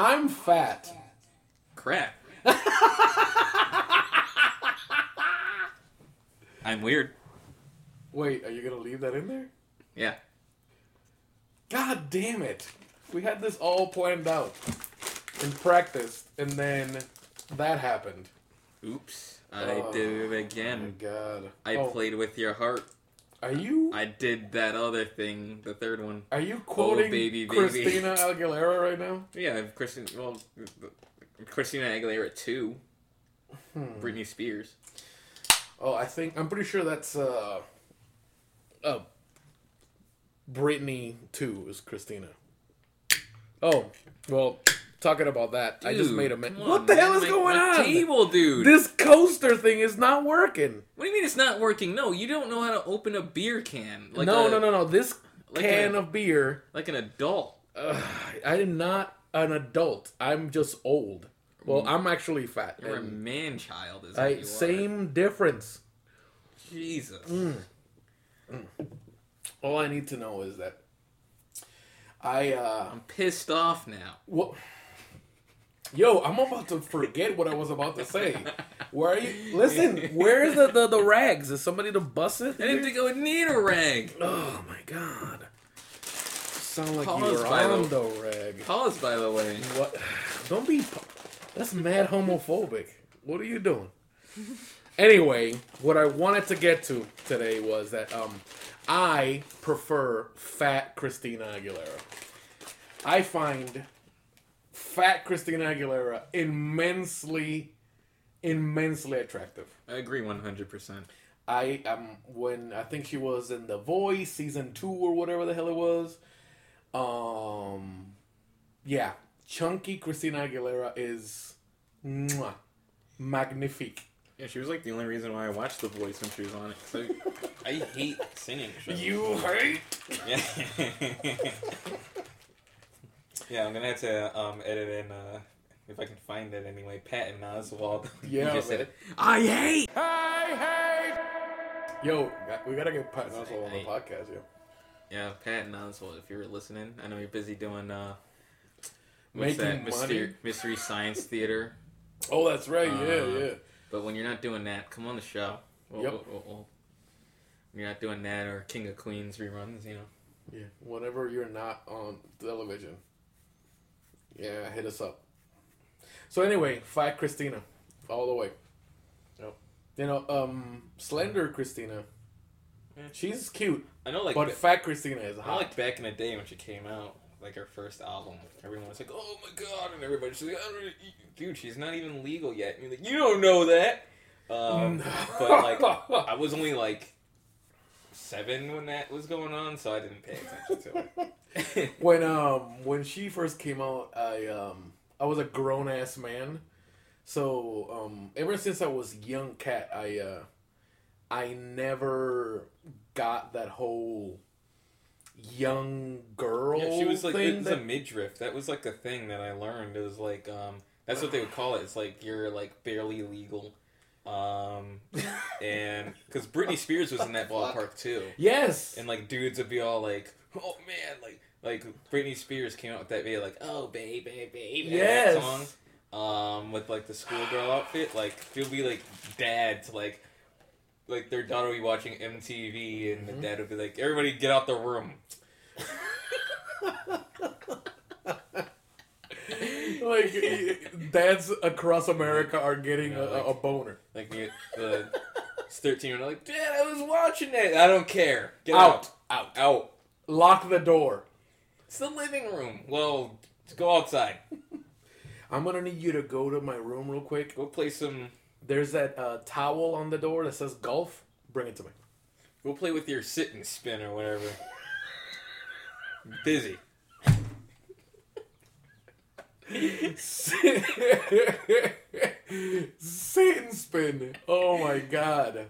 I'm fat. Crap. I'm weird. Wait, are you gonna leave that in there? Yeah. God damn it! We had this all planned out and practiced, and then that happened. Oops. I Oh, did it my again. God! I Oh, played with your heart. Are you I did that other thing, the third one. are you quoting baby, baby. Christina Aguilera right now? Yeah, I've Well, Christina Aguilera two. Hmm. Britney Spears. Oh, I think I'm pretty sure that's uh, uh, Britney too is Christina. Oh, well, talking about that, I just made a come What on, the man, hell is going on? Table, dude. This coaster thing is not working. What do you mean it's not working? No, you don't know how to open a beer can. Like no, a- no, no, no. This like can a- of beer. Like an adult. Uh, I am not an adult. I'm just old. Well, I'm actually fat. Mm. You're a man child, is I same difference. Jesus. Mm. All I need to know is that I uh I'm pissed off now. What? Yo, I'm about to forget what I was about to say. Where are you? Listen, where is the, the, the rags? Is somebody to bust it? I didn't think I would need a rag. Oh my god. Sound like you were by the- on the rag. Pause, by the way. What? Don't be. That's mad homophobic. What are you doing? Anyway, what I wanted to get to today was that um, I prefer fat Christina Aguilera. I find fat Christina Aguilera immensely, immensely attractive. I agree 100%. I um when I think she was in The Voice season two or whatever the hell it was. Um, yeah, chunky Christina Aguilera is mwah, magnifique. Yeah, she was like the only reason why I watched The Voice when she was on it. I, I hate singing shows. You hate? Yeah. yeah, I'm gonna have to um, edit in uh, if I can find it anyway. Patton Oswalt. Yeah, you just said man. it. I hate. I hate. Yo, we gotta get Pat Oswalt on the podcast, yo. Yeah, Patton Oswalt. If you're listening, I know you're busy doing uh, what's Making that mystery, money. mystery science theater. Oh, that's right. yeah, Uh, yeah. But when you're not doing that, come on the show. We'll, Yep. we'll- we'll- we'll- when you're not doing that or King of Queens reruns, you know. Yeah, whenever you're not on television, yeah, hit us up. So anyway, fat Christina, all the way. Yep. You know, um, slender Christina, Yeah. she's cute, I know, like, but ba- fat Christina is hot. like back in the day when she came out, like her first album, everyone was like, "Oh my god!" and everybody's like, "Dude, she's not even legal yet." And you're like, "You don't know that." Um, but like, I was only like seven when that was going on, so I didn't pay attention to it. when um when she first came out, I um I was a grown ass man, so um ever since I was young cat, I uh I never got that whole young girl. Yeah, she was like thing it was a midriff. That was like the thing that I learned. It was like um that's what they would call it. It's like you're like barely legal. Um and because Britney Spears was in that ballpark too. yes. And like dudes would be all like, "Oh man!" Like like Britney Spears came out with that video, like, "Oh baby, baby," Yes. that song. Um, with like the schoolgirl outfit, like it'll be like dad to like like their daughter would be watching MTV, and Mhm. the dad would be like, "Everybody get out the room." like dads across America are getting You know, a, like- a boner. Like the the thirteen year old, like, Dad, I was watching it. I don't care. Get Out, out, out, out. Lock the door. It's the living room. Well, go outside. I'm gonna need you to go to my room real quick. Go play some. There's that uh, towel on the door that says golf. Bring it to me. Go play with your sit and spin or whatever. Busy. Sit and spin. Oh my god.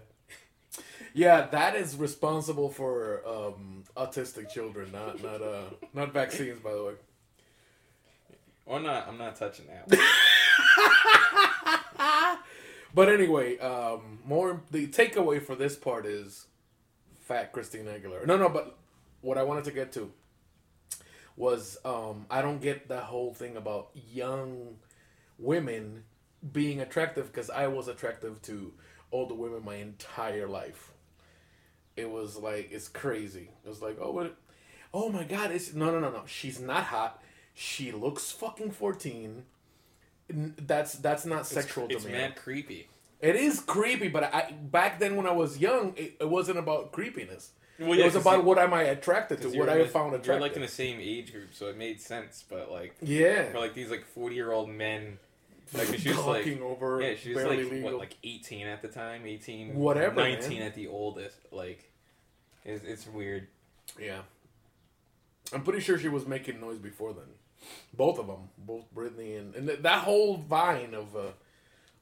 Yeah, that is responsible for um, autistic children, not not uh not vaccines, by the way. Or not. I'm not touching that. But anyway, um, more the takeaway for this part is fat Christina Aguilera. No, no, but what I wanted to get to was um, I don't get that whole thing about young women being attractive because I was attractive to older women my entire life. It was like it's crazy. It was like oh what, oh my god it's no no no no she's not hot. She looks fucking fourteen. That's that's not sexual it's, it's to me. mad creepy. It is creepy, but I back then when I was young, it, it wasn't about creepiness. Well, it was about you- what am I attracted to, what I the- found You're attractive. like in the same age group, so it made sense. But like yeah, for like these like forty year old men, like she was like over yeah, she was like legal. what like eighteen at the time, 18, Whatever, nineteen man. at the oldest. Like it's it's weird. yeah, I'm pretty sure she was making noise before then. Both of them, both Britney and and th- that whole vine of uh,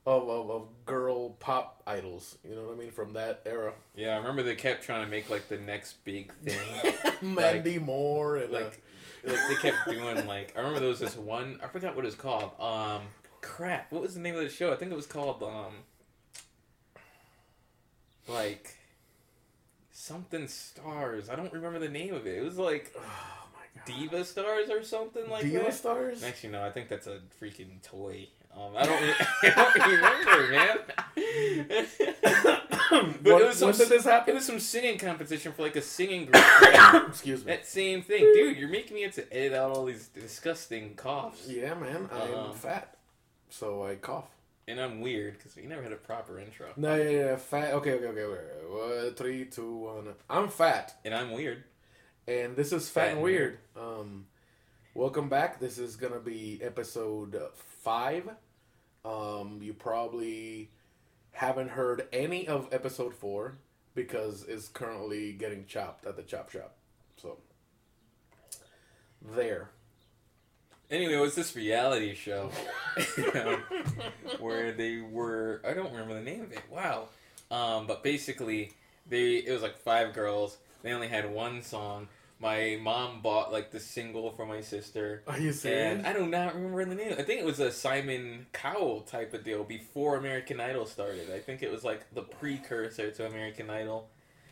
of, of of girl pop idols. You know what I mean from that era. Yeah, I remember they kept trying to make like the next big thing. Mandy Moore and uh, like like they kept doing like I remember there was this one I forgot what it's called. Um crap, what was the name of the show? I think it was called um like something stars. I don't remember the name of it. It was like oh Diva Stars or something like Diva that. stars. Actually, no, I think that's a freaking toy. Um, I don't, I don't remember, man. but What- it was some, when did this happen? It was some singing competition for like a singing group. Excuse me. that same thing, dude. You're making me have to edit out all these disgusting coughs, Yeah, man, I'm Uh-huh. fat, so I cough. and I'm weird because we never had a proper intro. No, yeah, yeah, fat. Okay, okay, okay. Wait, wait. Three, two, one. I'm fat, And I'm weird. and this is fat, Fat and and weird. Um, welcome back. This is gonna be episode five. Um, you probably haven't heard any of episode four because it's currently getting chopped at the chop shop. So there. Anyway, it was this reality show where they were. I don't remember the name of it. Wow. Um, but basically, they it was like five girls. They only had one song. My mom bought like the single for my sister. Are you serious? And I do not remember the name. I think it was a Simon Cowell type of deal before American Idol started. I think it was like the precursor to American Idol.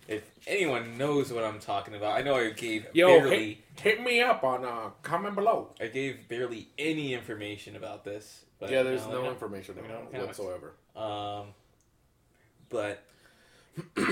If anyone knows what I'm talking about, I know I gave Yo, barely, hit, hit me up on uh, comment below. I gave barely any information about this. But yeah, there's know, no information let me it in the comments. whatsoever. Um, but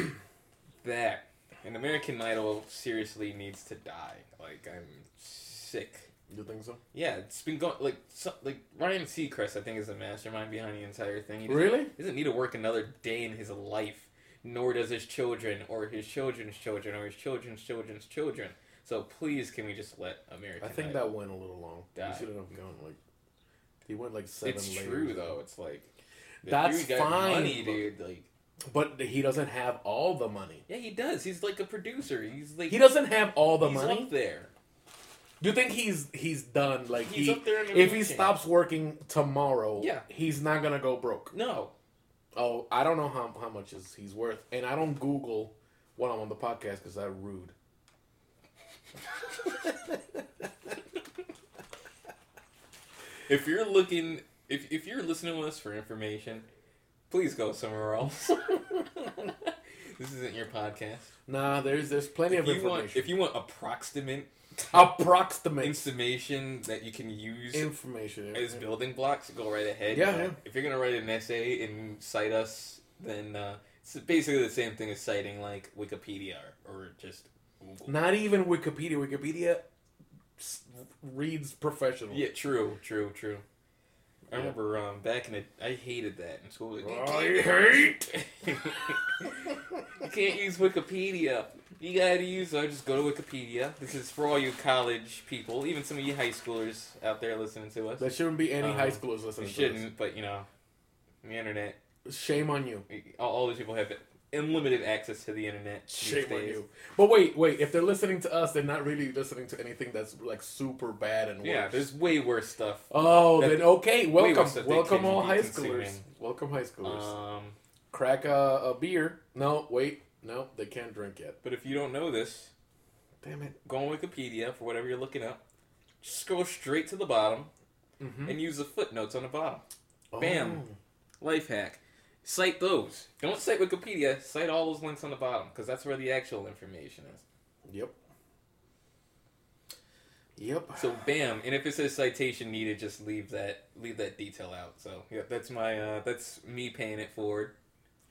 that an American Idol seriously needs to die. Like I'm sick. You think so? Yeah, it's been going like so, like Ryan Seacrest. I think is the mastermind behind the entire thing. He doesn't, Really? he doesn't need to work another day in his life, nor does his children or his children's children or his children's children's children. So please, can we just let American? I think Idol that went a little long. Die. He shouldn't have gone like. He went like seven. It's layers. true though. It's like That's fine, money, dude. Like But he doesn't have all the money. yeah, he does. He's like a producer. He's like He doesn't have all the he's money. up there. Do you think he's he's done? Like He's he, up there in the if he stops working tomorrow, Yeah. he's not gonna go broke. No, Oh, I don't know how how much is he's worth, and I don't Google when I'm on the podcast because that's rude. if you're looking, if if you're listening to us for information, please go somewhere else. this isn't your podcast. Nah, there's there's plenty If of you want, information. if you want approximate Approximate information that you can use information. as building blocks, go right ahead. Yeah, Uh, yeah. If you're gonna write an essay and cite us, then uh, it's basically the same thing as citing like Wikipedia or, or just Google. Not even Wikipedia. Wikipedia reads professional. Yeah, true, true, true. I remember um, back in the, I hated that in school. Like, I hate. you can't use Wikipedia. You gotta use. So I just go to Wikipedia. This is for all you college people, even some of you high schoolers out there listening to us. There shouldn't be any Um, high schoolers listening to shouldn't, but you know, the internet. Shame on you. All, all these people have unlimited access to the internet. Shame on you. But wait, wait. If they're listening to us, they're not really listening to anything that's like super bad and worse. Yeah, there's way worse stuff. Oh, that- then okay. Welcome, welcome all high consuming. schoolers. Welcome high schoolers. Um, Crack a, a beer. No, wait. No, they can't drink yet. but if you don't know this, Damn it. go on Wikipedia for whatever you're looking up. Just go straight to the bottom Mm-hmm. and use the footnotes on the bottom. Oh. Bam. Life hack. Cite those. Don't cite Wikipedia. Cite all those links on the bottom because that's where the actual information is. Yep. Yep. So bam, and if it says citation needed, just leave that leave that detail out. So yeah, that's my uh, that's me paying it forward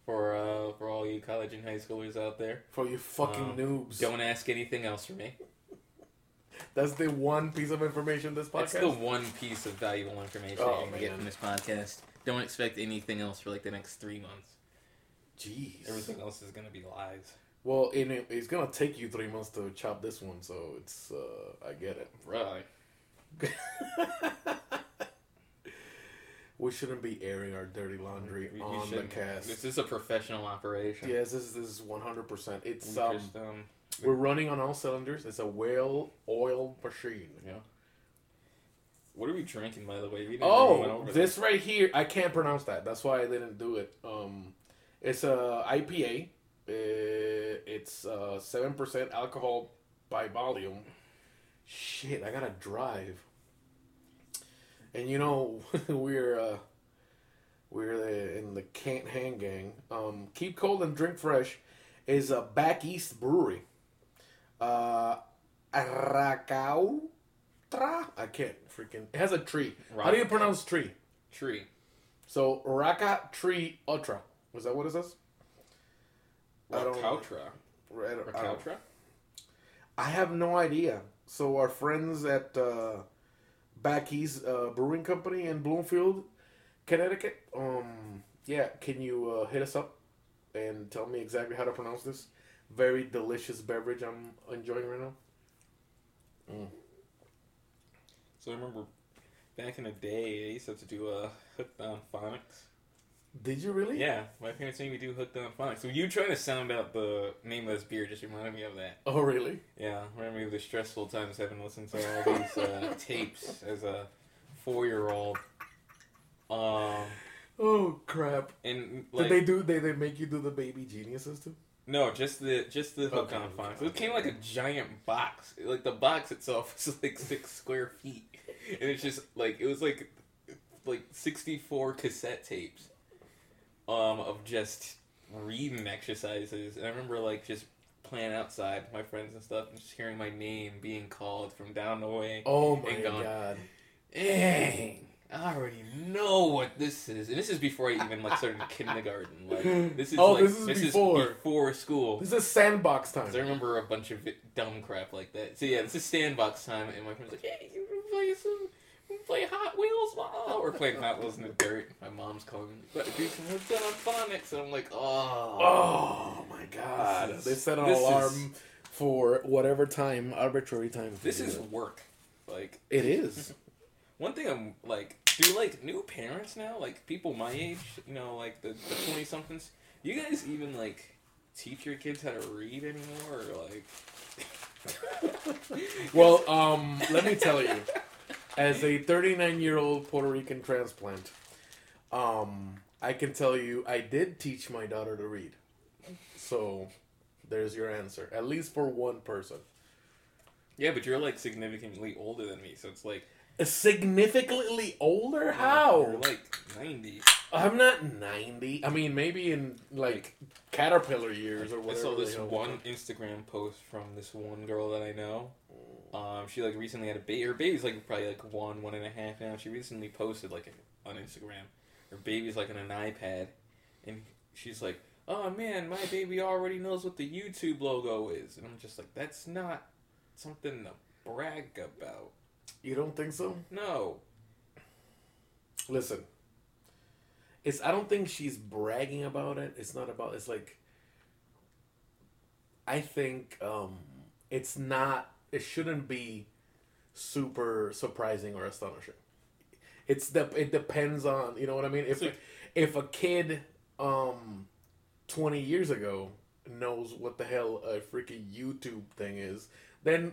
for uh, for all you college and high schoolers out there. For you fucking Um, noobs. Don't ask anything else from me. That's the one piece of information this podcast. That's the one piece of valuable information Oh, you're gonna get from this podcast. Don't expect anything else for like the next three months. Jeez. Everything else is gonna be lies. Well, in it, it's gonna take you three months to chop this one, so it's uh, I get it. Right. we shouldn't be airing our dirty laundry We- we on the shouldn't. cast. This is a professional operation. Yes, this is this is one hundred percent. It's We um, just, um, we're running on all cylinders. It's a well oiled machine. yeah. What are we drinking, by the way? We didn't Oh, this right here, I can't pronounce that. That's why I didn't do it. Um, it's a IPA. Uh, it's uh seven percent alcohol by volume. Shit, I gotta drive. And you know we're uh, we're the, in the Can't Hang Gang. Um, Keep Cold and Drink Fresh is a back east brewery. Uh, Aracau. I can't freaking. It has a tree. How do you pronounce tree? Tree. So Raka Tree Ultra. Was that what it says? Rakautra. Rakautra? I have no idea. So our friends at uh, Back East uh, Brewing Company in Bloomfield, Connecticut. Um, yeah, can you uh, hit us up and tell me exactly how to pronounce this very delicious beverage I'm enjoying right now? So I remember back in the day, I used to have to do uh, hooked on phonics. Did you really? Yeah, my parents made me do hooked on phonics. So you trying to sound out the name of this beer just reminded me of that. Oh, really? Yeah, reminded me of the stressful times having listened to all these uh, tapes as a four-year-old. Um, Oh crap! and like Did they do? They they make you do the baby geniuses too? no, just the just the hooked Okay. on phonics. It came like a giant box. Like the box itself was like six square feet, and it's just like it was like like sixty-four cassette tapes, um, of just reading exercises. And I remember like just playing outside with my friends and stuff, and just hearing my name being called from down the way. Oh my And gone. god! Dang. I already know what this is, and this is before I even like started kindergarten. Like this is Oh, like, this is before. before school. This is sandbox time. I remember a bunch of dumb crap like that. So yeah, this is sandbox time, and my friends like, "Hey, play some, you wanna play Hot Wheels?" Oh, we're playing Hot Wheels in the dirt. My mom's calling me, "But do some hooked on phonics," and I'm like, "Oh, Oh my god! Is- they set an this is- alarm for whatever time, arbitrary time. this is it. work." Like It is. One thing I'm like, do like new parents now, like people my age, you know, like the twenty somethings. You guys even like teach your kids how to read anymore, or like? well, um, let me tell you, as a 39 year old Puerto Rican transplant, um, I can tell you I did teach my daughter to read. So, there's your answer. At least for one person. yeah, but you're like significantly older than me, so it's like Significantly older? How? You're like ninety. I'm not 90. I mean, maybe in like caterpillar years or whatever. I saw this one Instagram post from this one girl that I know. Um, she like recently had a baby. Her baby's like probably like one, one and a half now. She recently posted like on Instagram. Her baby's like on an iPad, and she's like, "Oh man, my baby already knows what the YouTube logo is," and I'm just like, "That's not something to brag about." You don't think so? No, Listen, it's. I don't think she's bragging about it. It's not about. It's like. I think um, it's not. It shouldn't be super surprising or astonishing. It's the. It depends on. You know what I mean. If It's like- if a kid, um, twenty years ago knows what the hell a freaking YouTube thing is, then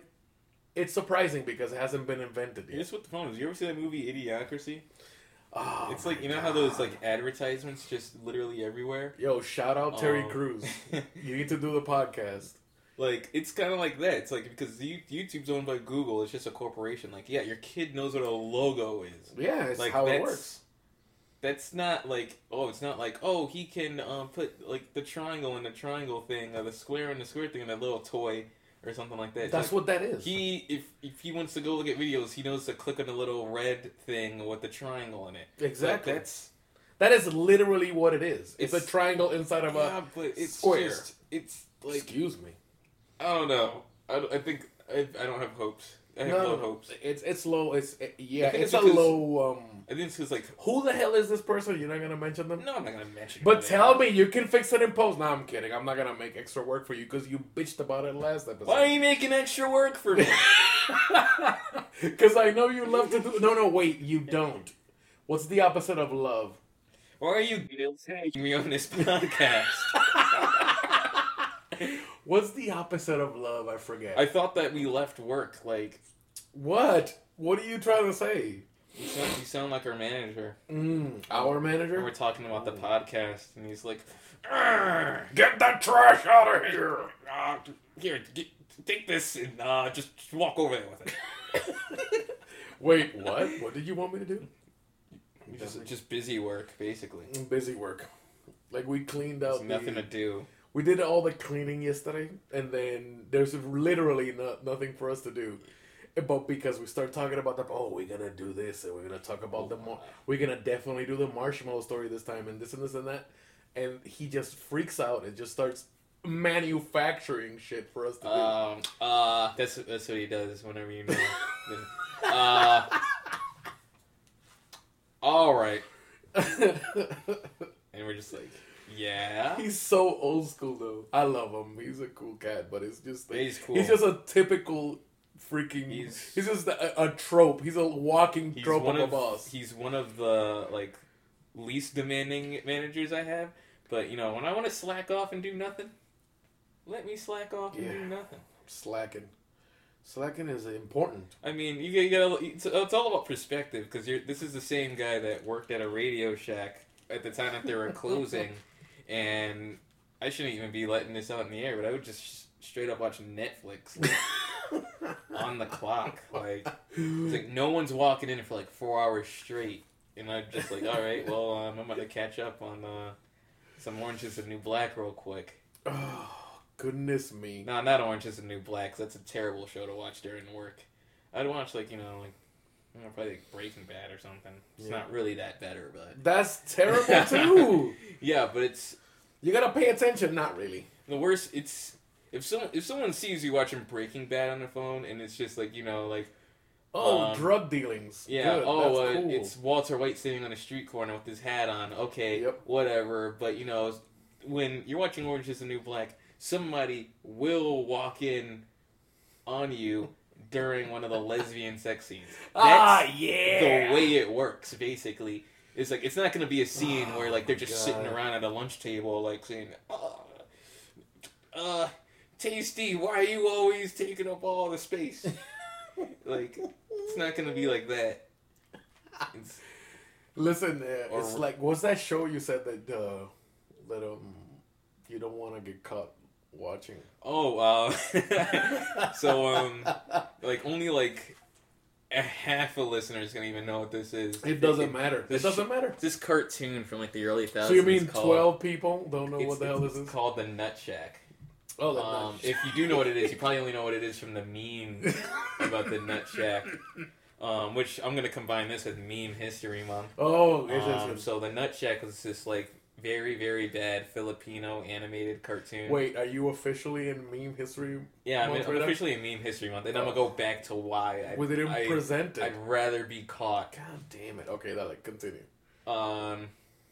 it's surprising because it hasn't been invented yet. here's what the phone is. You ever see that movie Idiocracy? Oh it's like you know how those like advertisements just literally everywhere. Yo, shout out Terry Um, Crews. You need to do the podcast. Like it's kind of like that. It's like because YouTube's owned by Google, it's just a corporation. Like yeah, your kid knows what a logo is. Yeah, it's Like how it works. that's not like oh, it's not like oh he can um, put like the triangle and the triangle thing or the square and the square thing and a little toy. Or something like that. It's That's like, what that is. he if if he wants to go look at videos, he knows to click on the little red thing with the triangle in it. exactly. Like, that's that is literally what it is. It's, It's- a triangle inside of yeah, a. but it's square. Just, it's like excuse me. I don't know. I, I think I, I don't have hopes. I have No, low hopes. It's it's low. It's it- yeah. It's, it's a low. Um, I think it's because like who the hell is this person? You're not gonna mention them. no, I'm not gonna mention. But tell are. me, you can fix it in post. No, I'm kidding. I'm not gonna make extra work for you because you bitched about it last episode. Why are you making extra work for me? Because I know you love to do. No, no, wait, you don't. What's the opposite of love? Why are you taking me on this podcast? What's the opposite of love? I forget. I thought that we left work. Like what? What are you trying to say? you sound, you sound like our manager. Mm, our And we're talking about the podcast, and he's like, Get that trash out of here. uh, "Here, get, take this and uh, just walk over there with it." Wait, what? What did you want me to do? just, just busy work, basically. busy work. Like we cleaned out. There's nothing the, to do. We did all the cleaning yesterday, and then there's literally no, nothing for us to do. But because we start talking about the oh we're gonna do this and we're gonna talk about the mar- we're gonna definitely do the marshmallow story this time and this and this and that, and he just freaks out and just starts manufacturing shit for us to do. Um, uh, that's that's what he does whenever you know. uh, all right, and we're just like, yeah, He's so old school though. I love him. He's a cool cat, but it's just like, He's cool. He's just a typical freaking. He's- He's, just a, a trope. He's a walking he's trope of a boss. he's one of the like least demanding managers I have. But you know, when I want to slack off and do nothing, let me slack off and do nothing. Slacking. Slacking is important. I mean, you, you gotta. It's, it's all about perspective because you're. This is the same guy that worked at a Radio Shack at the time that they were closing, and I shouldn't even be letting this out in the air, but I would just straight up watch Netflix like, on the clock. Like, it's like no one's walking in for like four hours straight, and I'm just like, all right, well, um, I'm gonna catch up on uh, some Orange Is the New Black real quick. Oh, goodness me. No, not Orange Is the New Black. 'cause that's a terrible show to watch during work. I'd watch like you know like I don't know, probably like Breaking Bad or something. It's Yeah. not really that better, but That's terrible too. yeah, but it's you gotta pay attention. Not really. the worst. It's if someone if someone sees you watching Breaking Bad on the phone and it's just like you know like Oh, Um, drug dealings. yeah Good. oh That's uh, cool. it's Walter White sitting on a street corner with his hat on. Okay, Yep. whatever. But you know when you're watching Orange Is the New Black, somebody will walk in on you during one of the lesbian sex scenes. ah yeah. the way it works basically is like it's not going to be a scene Oh where like they're just sitting around at a lunch table like saying uh, uh tasty why are you always taking up all the space like it's not to be like that it's, Listen, uh, it's like what's that show you said that uh, that um you don't want to get caught watching. oh uh so um like only like a half a listener is to even know what this is It doesn't matter. It doesn't matter. this cartoon from like the early thousands So you mean called- twelve people don't know what the hell this is? called the Nut Shack Oh, the Um, if you do know what it is, you probably only know what it is from the meme about the Nut Shack, um, which I'm gonna combine this with meme history month. oh, it's- Um, it's- so the Nut Shack was this like very very bad Filipino animated cartoon. wait, are you officially in meme history? yeah, I'm, month I'm right now? officially in meme history month, and I'm gonna go back to why I, We didn't I, present it. I'd rather be caught. God damn it. Okay, that like continue. Um,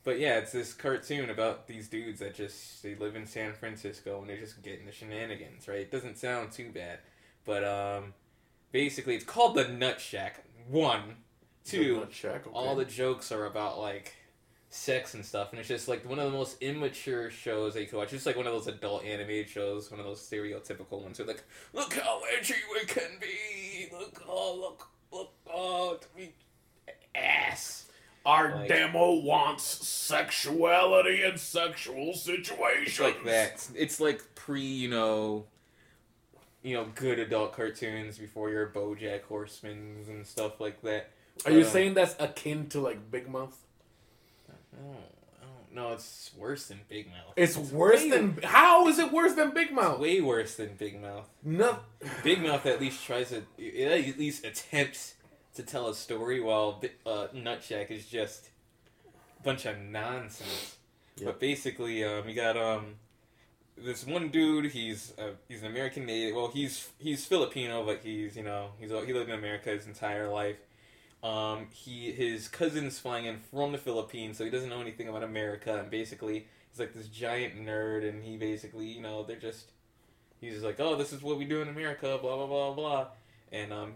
but yeah, it's this cartoon about these dudes that just they live in San Francisco and they're just getting the shenanigans, right? It doesn't sound too bad, but um, basically it's called the Nut Shack. One, The two, nut shack, okay. all the jokes are about like sex and stuff, and it's just like one of the most immature shows that you can watch. It's like one of those adult animated shows, one of those stereotypical ones. Where like, look how edgy we can be. Look, oh, look, look, oh, we ass. Our like- demo wants sexuality and sexual situations. Like that. It's, it's like pre, you know, you know, good adult cartoons before your BoJack Horseman and stuff like that. Are you um, saying that's akin to like Big Mouth? No, it's worse than Big Mouth. It's worse way- than how is it worse than Big Mouth? way worse than Big Mouth. No, Big Mouth at least tries to, it at least attempts to tell a story, while uh, Nutshack is just a bunch of nonsense. Yep. But basically, um, you got um, this one dude. He's uh, he's an American native. Well, he's he's Filipino, but he's you know he's he lived in America his entire life. Um, he his cousin's flying in from the Philippines, so he doesn't know anything about America, and basically he's like this giant nerd, and he basically you know they're just he's just like oh this is what we do in America, blah blah blah blah, and um,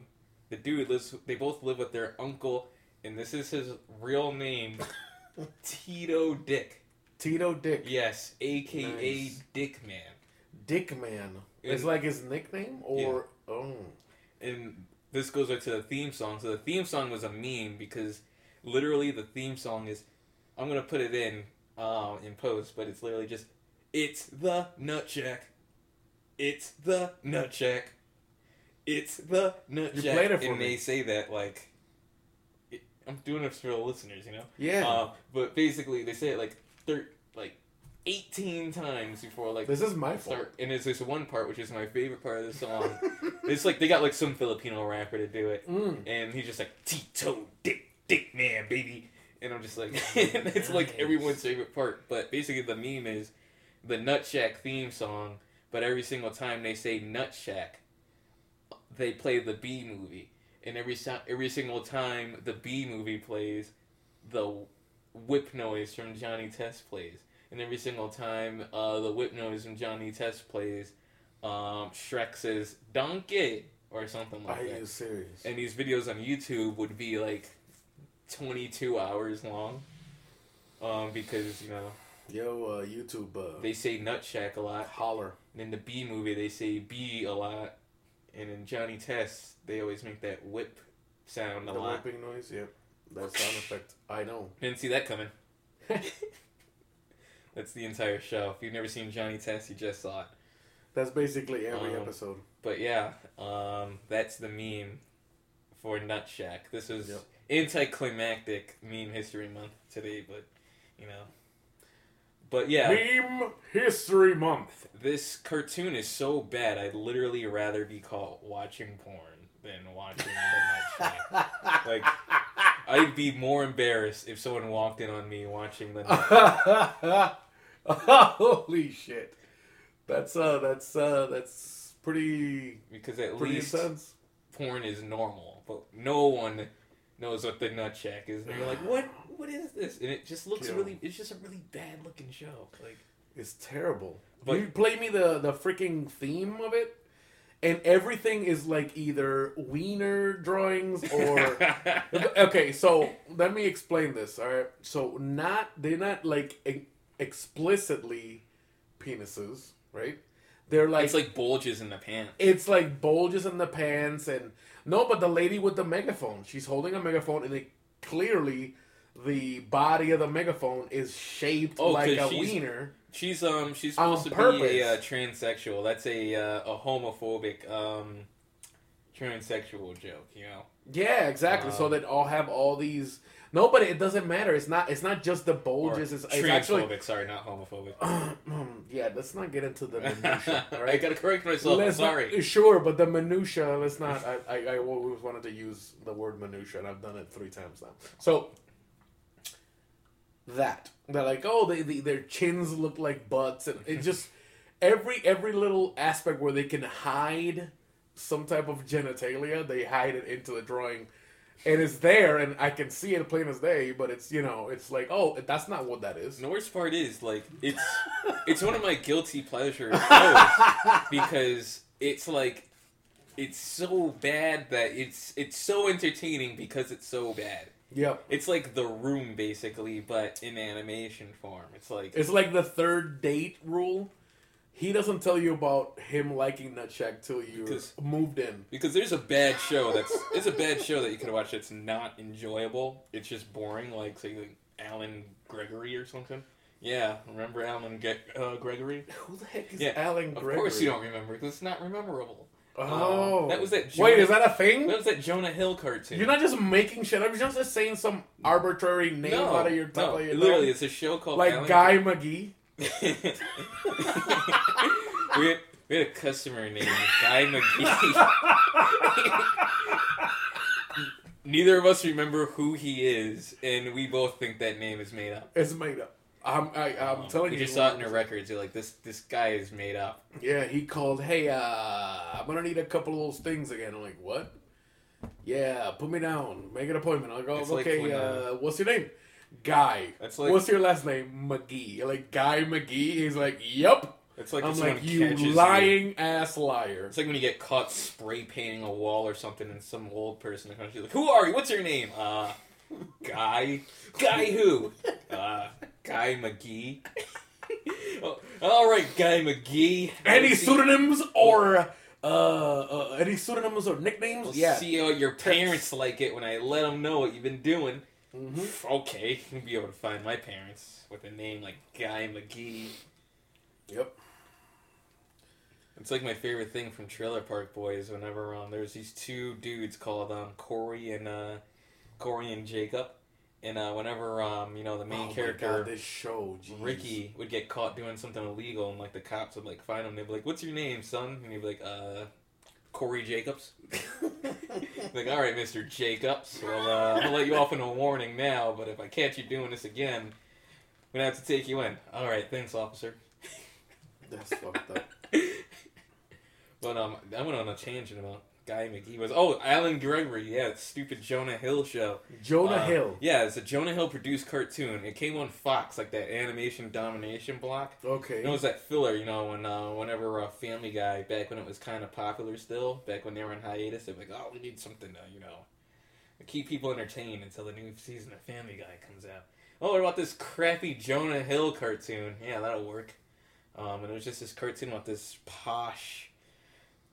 the dude lives. They both live with their uncle, and this is his real name, Tito Dick. Tito Dick. Yes, aka Nice. Dick Man. Dick Man. It's like his nickname, or oh, And this goes right to the theme song. So the theme song was a meme because literally the theme song is I'm gonna put it in um, in post, but it's literally just it's the nut check. It's the nut check. It's the nut You check. played it for and me. they say that like it, I'm doing it for the listeners, you know. yeah. Uh, but basically, they say it like thir- like 18 times before like this is my fault. And it's this one part which is my favorite part of the song. it's like they got like some Filipino rapper to do it, Mm. and he's just like Tito Dick Dick Man baby, and I'm just like and it's like everyone's favorite part. But basically, the meme is the Nut Shack theme song, but every single time they say Nut Shack, they play the Bee Movie, and every every single time the Bee Movie plays, the whip noise from Johnny Test plays, and every single time uh, the whip noise from Johnny Test plays, um, Shrek says "Donkey" or something Are like that. you serious? And these videos on YouTube would be like twenty two hours long, um, because you know Yo, uh, YouTube, uh, they say Nut Shack a lot. holler. And in the Bee Movie, they say B a lot, and in Johnny Test, they always make that whip sound a The lot. whipping noise, yep. That sound effect. I know. Didn't see that coming. That's the entire show. If you've never seen Johnny Test, you just saw it. That's basically every Um, episode. But yeah, um, that's the meme for Nut Shack. This is Yep. anticlimactic meme history month today, but you know. But yeah, Meme History Month. this cartoon is so bad. I'd literally rather be caught watching porn than watching the Shack. Like, I'd be more embarrassed if someone walked in on me watching the. Nut Holy shit. That's uh that's uh that's pretty because at pretty least intense. porn is normal, but no one knows what the nut shack is. And you're like, what? What is this? And it just looks Yeah. really. It's just a really bad looking show. Like, It's terrible. But- you play me the the freaking theme of it, and everything is like either wiener drawings or. okay, so let me explain this. All right, so not they're not like e- explicitly penises, right? They're like it's like bulges in the pants. it's like bulges in the pants and no, but the lady with the megaphone, she's holding a megaphone and it clearly the body of the megaphone is shaped Oh, like a she's- wiener. She's um she's supposed to purpose. be a uh, transsexual. That's a uh, a homophobic um transsexual joke. You know. Yeah, exactly. so Um, they all have all these. No, but it doesn't matter. It's not. It's not just the bulges. It's, it's transphobic. actually. Sorry, not homophobic. yeah, let's not get into the minutia. All I gotta correct myself. Let's not- sorry. sure, but the minutia. Let's not. I, I I always wanted to use the word minutia, and I've done it three times now. So that they're like, oh, they, they their chins look like butts, and it just every every little aspect where they can hide some type of genitalia, they hide it into the drawing. And it's there, and I can see it plain as day. But it's you know, it's like, oh, that's not what that is. The worst part is like it's it's one of my guilty pleasures because it's like it's so bad that it's it's so entertaining because it's so bad. Yep. It's like The Room basically, but in animation form. It's like It's like the third date rule. He doesn't tell you about him liking Nutsack till you moved in. because there's a bad show that's it's a bad show that you could watch that's not enjoyable. It's just boring, like say like Allen Gregory or something. Yeah, remember Allen Ge- uh, Gregory? Who the heck is Yeah, Allen Gregory? Of course you don't remember because it's not rememberable. Oh, that was that Wait, is that a thing? That was that Jonah Hill cartoon. You're not just making shit up. You're just saying some arbitrary name no, out of your top no, of your literally, it's a show called like Allen- Guy McGee. we, had, we had a customer named Guy McGee. Neither of us remember who he is, and we both think that name is made up. It's made up. I'm, I, I'm telling you. you. just saw it in the records. You're like, this this guy is made up. Yeah, he called. Hey, uh, I'm gonna need a couple of those things again. I'm like, what? Yeah, put me down. Make an appointment. I'll go. It's okay, when, uh, uh, what's your name? Guy. That's like- what's your last name? McGee. You're like Guy McGee. He's like, yep. It's like I'm like, you catches you. lying ass liar. It's like when you get caught spray painting a wall or something, and some old person comes to you like, "Who are you? What's your name?" Uh, guy. Guy who? Uh, Guy McGee. oh, all right, Guy McGee. Any pseudonyms or uh, uh any pseudonyms or nicknames? Yeah. See how your parents like it when I let them know what you've been doing. hmm Okay, you'll be able to find my parents with a name like Guy McGee. Yep. It's like my favorite thing from Trailer Park Boys. Whenever um, there's these two dudes called um, Corey and uh, Corey and Jacob, and uh, whenever um, you know the main Oh character God, this show, jeez. Ricky would get caught doing something illegal, and like the cops would like find him. They'd be like, "What's your name, son?" And he'd be like, "Uh, Corey Jacobs." like, all right, Mister Jacobs. Well, uh, I'm gonna let you off in a warning now, but if I catch you doing this again, I'm gonna have to take you in. All right, thanks, officer. That's fucked up. But um, I went on a tangent about Guy McGee was oh Allen Gregory yeah stupid Jonah Hill show. Jonah Uh, Hill. yeah it's a Jonah Hill produced cartoon. It came on Fox like that animation domination block. Okay. it was that filler you know when uh, whenever uh, Family Guy back when it was kind of popular still back when they were in hiatus they're like oh we need something to you know keep people entertained until the new season of Family Guy comes out. Oh what about this crappy Jonah Hill cartoon? Yeah that'll work. Um, and it was just this cartoon about this posh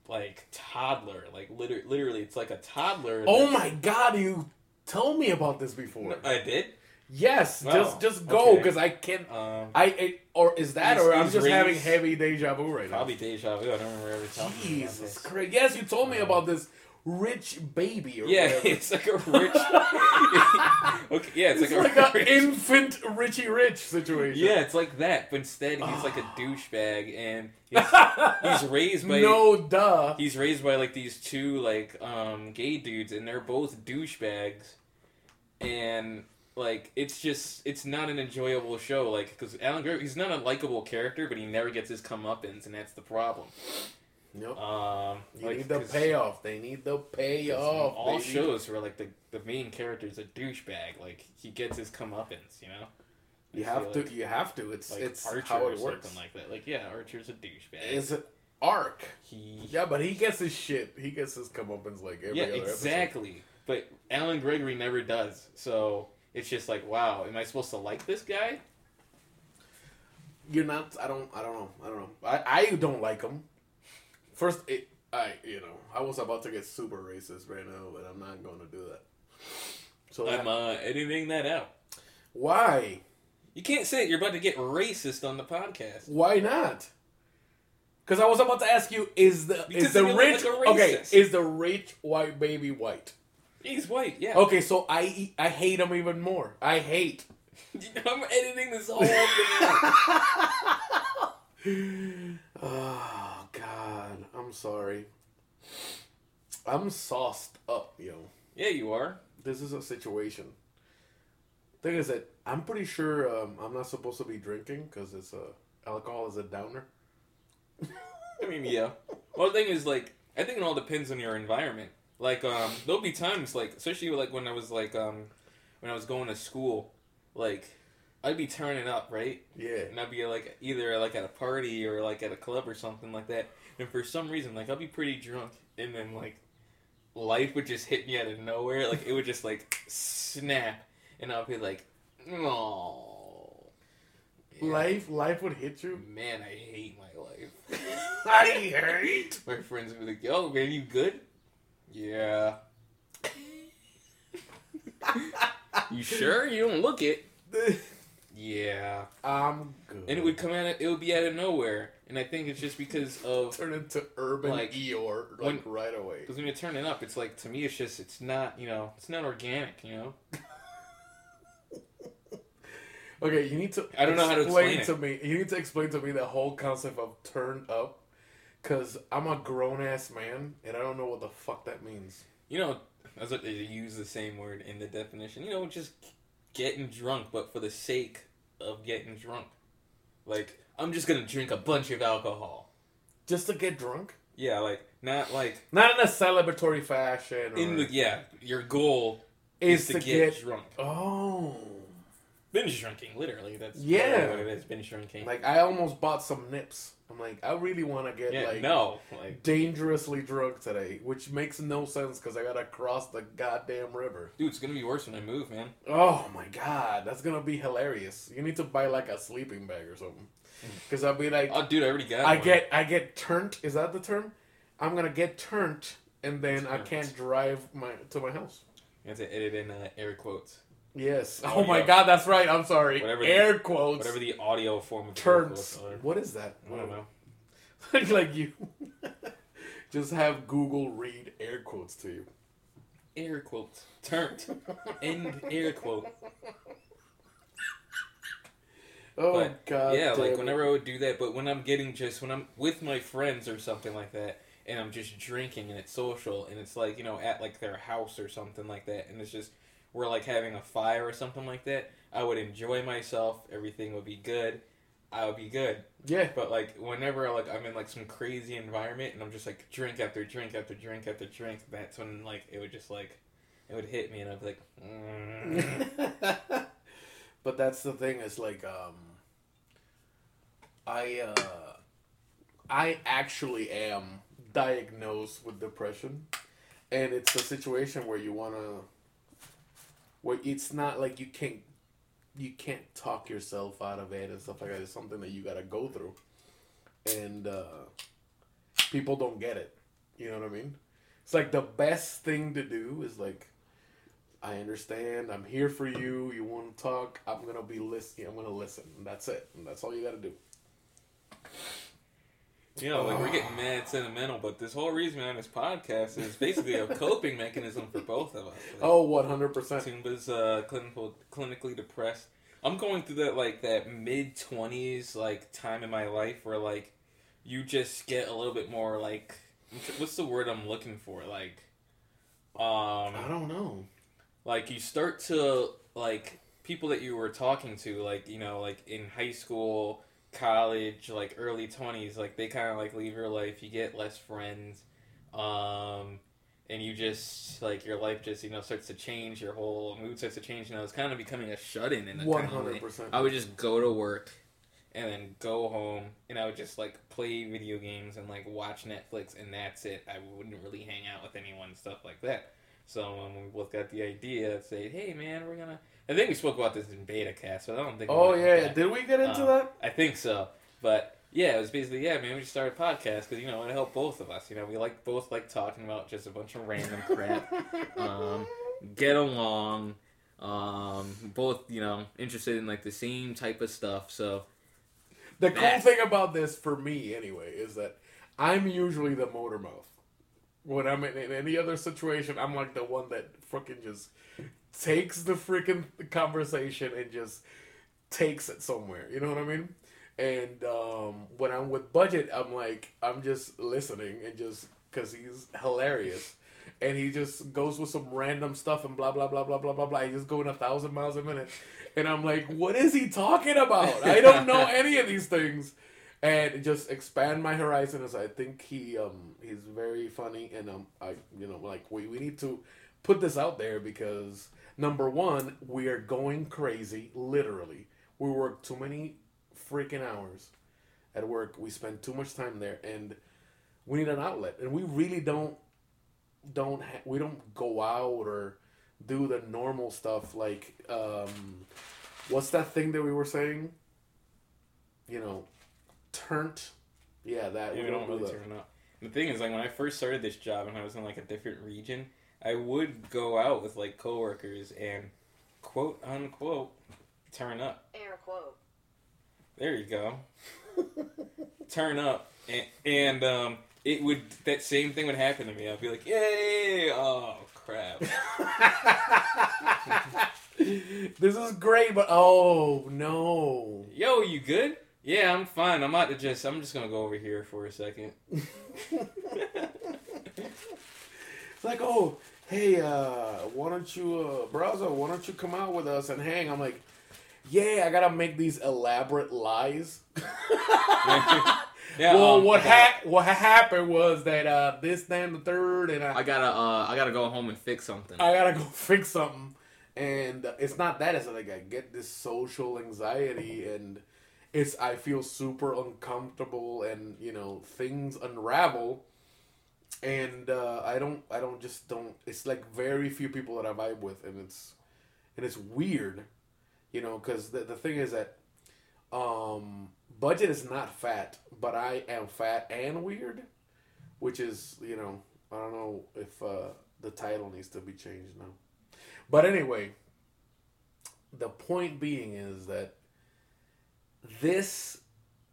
like toddler like liter- literally it's like a toddler oh my God, you told me about this before. I did yes, Oh, just just go okay. because I can't. um, I it, or is that He's- or I'm just having raised- heavy deja vu right now. probably deja vu I don't remember ever now. talking about Jesus. Christ! Yes, you told me Uh, about this rich baby. Or yeah whatever. it's like a rich okay yeah it's, it's like, like, a an infant Richie Rich situation. yeah it's like that but instead he's like a douchebag and he's, he's raised by no duh. he's raised by like these two like um gay dudes and they're both douchebags and like it's just it's not an enjoyable show like because Allen Gregory, he's not a likable character but he never gets his comeuppance and that's the problem Nope. um You like, need the payoff. They need the payoff. all baby. shows where like the, the main character is a douchebag like he gets his comeuppance you know You have to. you have to. It's like it's Archer how or it works. something like that like yeah archer's a douchebag Is an arc. he Yeah, but he gets his shit. He gets his comeuppance like every yeah, other episode. exactly. But Allen Gregory never does. So it's just like, wow, am I supposed to like this guy? You're not. I don't. I don't know. I don't know. I, I don't like him. First, it, I you know I was about to get super racist right now, but I'm not going to do that. So I'm uh, editing that out. why? You can't say it. You're about to get racist on the podcast. Why not? Because I was about to ask you: Is the Because is the rich like okay? Is the rich white baby white? He's white, yeah. Okay, so I I hate him even more. I hate. I'm editing this whole thing God, I'm sorry. I'm sauced up, yo. Yeah, you are. This is a situation. Thing is that I'm pretty sure um, I'm not supposed to be drinking because it's a alcohol is a downer. I mean, yeah. Well, the thing is, like, I think it all depends on your environment. Like, um, there'll be times, like, especially like when I was like, um, when I was going to school, like, I'd be turning up, right? Yeah. and I'd be like either like at a party or like at a club or something like that. And for some reason, like I'd be pretty drunk, and then like life would just hit me out of nowhere. Like it would just like snap, and I'll be like, "No, Life, life would hit you. man, I hate my life." I hate. my friends would be like, "Yo, man, you good?" Yeah. you sure? You don't look it. Yeah. I'm good. and it would come out. It would be out of nowhere, and I think it's just because of Turn into urban Like, Eeyore like when- right away. because when you turn it up, it's like to me, it's just it's not you know it's not organic. You know, Okay, you need to. I don't know how to explain to me. You need to explain to me the whole concept of turn up, because I'm a grown ass man and I don't know what the fuck that means. you know, that's what they use the same word in the definition. You know, just getting drunk, but for the sake of getting drunk. Like I'm just gonna drink a bunch of alcohol. Just to get drunk, Yeah, like not like not in a celebratory fashion. Or, in the yeah. Your goal is is to, to get, get. drunk. Oh, Binge drinking, literally. That's Yeah. literally what it is. Binge drinking. like I almost bought some nips. I'm like, I really want to get yeah, like no, like dangerously drunk today, which makes no sense because I gotta cross the goddamn river. dude, it's gonna be worse when I move, man. Oh my god, that's gonna be hilarious. You need to buy like a sleeping bag or something, because I'll be like, Oh, dude, I already got. I one. get, I get turned. Is that the term? I'm gonna get turned, and then I can't drive my to my house. You have to edit in uh, air quotes. Yes. Oh, Oh, my god, that's right. I'm sorry. Whatever the- Air quotes. Whatever the audio form of air turns. quotes are. What is that? I don't know. like you, just have Google read air quotes to you. Air quotes. Turned. End air quote. Oh But, god. yeah, damn like whenever I would do that, but when I'm getting just when I'm with my friends or something like that, and I'm just drinking and it's social and it's like you know at like their house or something like that, and it's just we're like having a fire or something like that. I would enjoy myself. Everything would be good. I would be good. Yeah. But like whenever like I'm in like some crazy environment and I'm just like drink after drink after drink after drink, that's when like it would just like it would hit me and I'd be like, mm. but that's the thing is like um I uh I actually am diagnosed with depression and it's a situation where you want to where it's not like you can't you can't talk yourself out of it and stuff like that it's something that you got to go through and uh people don't get it you know what i mean it's like the best thing to do is like I understand. I'm here for you. You want to talk? I'm gonna be listening. I'm gonna listen. That's it. That's all you gotta do. You know, like we're getting mad sentimental, but this whole reason on this podcast is basically a coping mechanism for both of us. Like, Oh, 100 percent. Simba's uh, clinical, clinically depressed. I'm going through that like that mid twenties like time in my life where like you just get a little bit more like what's the word I'm looking for like um I don't know. like you start to like people that you were talking to like you know like in high school college like early 20s like they kind of like leave your life you get less friends um and you just like your life just you know starts to change your whole mood starts to change and i was kind of becoming a shut-in in a One kind of way. hundred percent. i would just go to work and then go home and i would just like play video games and like watch netflix and that's it i wouldn't really hang out with anyone stuff like that so when we both got the idea of say, hey man, we're gonna. I think we spoke about this in beta cast, but I don't think. Oh yeah. Did we get into Um, that? I think so, but yeah, it was basically yeah, man. We just started a podcast because you know it helped both of us. You know, we like both like talking about just a bunch of random crap. um, get along. Um, both you know interested in like the same type of stuff. So The cool thing about this for me, anyway, is that I'm usually the motor mouth. When I'm in, in any other situation, I'm like the one that freaking just takes the freaking conversation and just takes it somewhere. You know what I mean? And um, when I'm with Budget, I'm like, I'm just listening and just because he's hilarious. And he just goes with some random stuff and blah, blah, blah, blah, blah, blah, blah. He's just going a thousand miles a minute. And I'm like, what is he talking about? I don't know any of these things. And just expand my horizons. I think he um he's very funny and um I you know like we, we need to put this out there because number one, we are going crazy, literally. We work too many freaking hours at work. We spend too much time there and we need an outlet. And we really don't don't ha- we don't go out or do the normal stuff like um what's that thing that we were saying? You know, turnt. Yeah, that yeah, we don't really turn up. The thing is, like when I first started this job and I was in like a different region, I would go out with like coworkers and quote unquote turn up. Air quote. There you go. Turn up, and, and um, it would that same thing would happen to me. I'd be like, "Yay!" Oh crap! this is great, but oh no. Yo, you good? Yeah, I'm fine. I'm about to just. I'm just gonna go over here for a second. It's like, oh, hey, uh, why don't you, uh, browser, why don't you come out with us and hang? I'm like, yeah, I gotta make these elaborate lies. Yeah. well, um, what ha- what happened was that uh, this, then the third, and I, I gotta. Uh, I gotta go home and fix something. I gotta go fix something. And it's not that; it's like I get this social anxiety, and it's I feel super uncomfortable, and you know things unravel, and uh, I don't, I don't just don't. It's like very few people that I vibe with, and it's, and it's weird, you know, because the the thing is that, um, budget is not fat, but I am fat and weird, which is you know I don't know if uh, the title needs to be changed now. But anyway, the point being is that this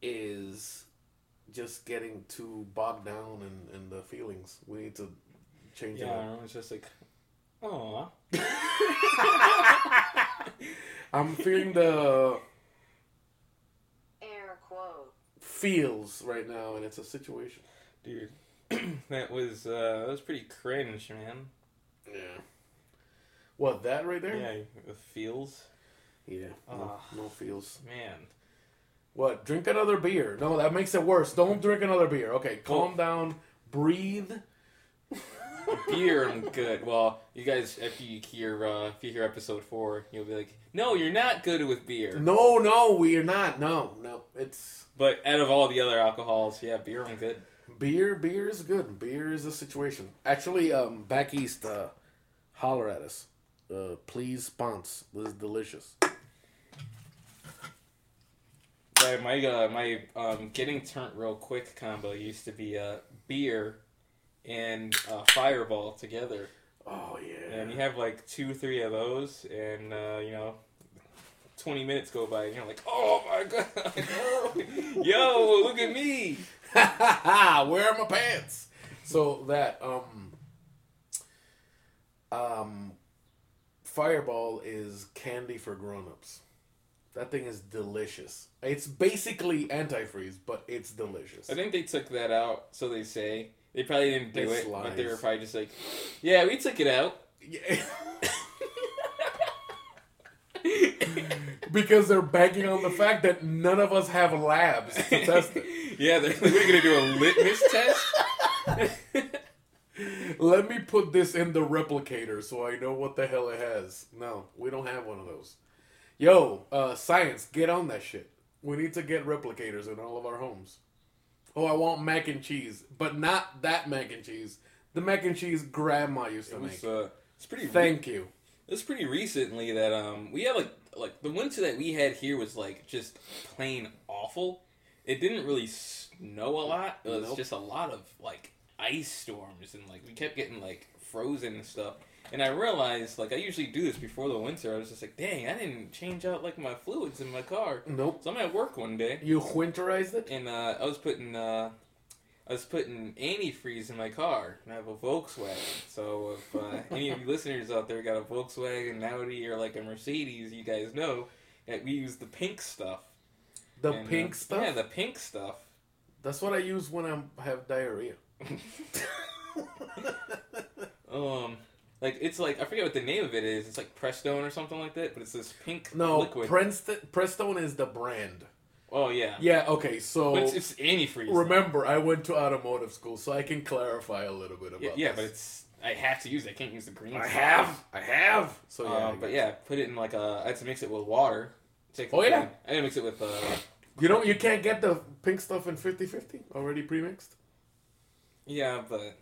is just getting too bogged down in, in the feelings. We need to change Yeah, it I was just like, oh. I'm feeling the Air quote. feels right now, and it's a situation. dude, that was uh, that was pretty cringe, man. Yeah. What that right there? Yeah, the feels, Yeah. No, Ah. no feels. man. What? Drink another beer. No, that makes it worse. Don't drink another beer. Okay, calm down. Breathe. Beer, I'm good. Well, you guys, if you hear uh, if you hear episode four, you'll be like, no, you're not good with beer. No, no, we are not. No, no. It's But out of all the other alcohols, yeah, beer, I'm good. beer. Beer is good. Beer is a situation. Actually, um, back east, uh, holler at us. Uh, please sponsor. This is delicious. But my uh, my um, getting turned real quick combo used to be uh, beer and uh, Fireball together. Oh yeah. And you have like two, three of those, and uh, you know, twenty minutes go by, and you're like, "Oh my god, yo, look at me!" Where are my pants? So that um um Fireball is candy for grown-ups. That thing is delicious. It's basically antifreeze, but it's delicious. I think they took that out, so they say they probably didn't do It's it, but they were probably just like, "Yeah, we took it out." Yeah. because they're banking on the fact that none of us have labs to test it. yeah, they're, they're gonna do a litmus test. Let me put this in the replicator so I know what the hell it has. No, we don't have one of those. Yo, uh, science, get on that shit. We need to get replicators in all of our homes. Oh, I want mac and cheese, but not that mac and cheese. The mac and cheese grandma used to It make. uh, it's pretty. Thank you. It was pretty recently that um we had like like the winter that we had here was like just plain awful. It didn't really snow a lot. It was Nope. just a lot of like ice storms and like we kept getting like frozen and stuff. And I realized like I usually do this before the winter. I was just like, dang, I didn't change out like my fluids in my car. Nope. So I'm at work one day You winterized it? and uh, I was putting uh, I was putting antifreeze in my car. And I have a Volkswagen. So if uh, any of you listeners out there got a Volkswagen, Audi, or like a Mercedes, you guys know that we use the pink stuff. The And, uh, pink stuff? Yeah, the pink stuff. That's what I use when I have diarrhea. Um, like it's like I forget what the name of it is. It's like Prestone or something like that. But it's this pink no, liquid. Princeton, Prestone is the brand. oh yeah. Yeah, okay, so But it's, it's antifreeze. though. remember, I went to automotive school, so I can clarify a little bit about Yeah, yeah, but it's I have to use it. I can't use the green. I stuff. have, I have. So yeah, Um, but yeah, put it in like a. I had to mix it with water. Take Oh, yeah. I had to mix it with. Uh, You know, you can't get the pink stuff in 50-50 already pre-mixed. yeah, but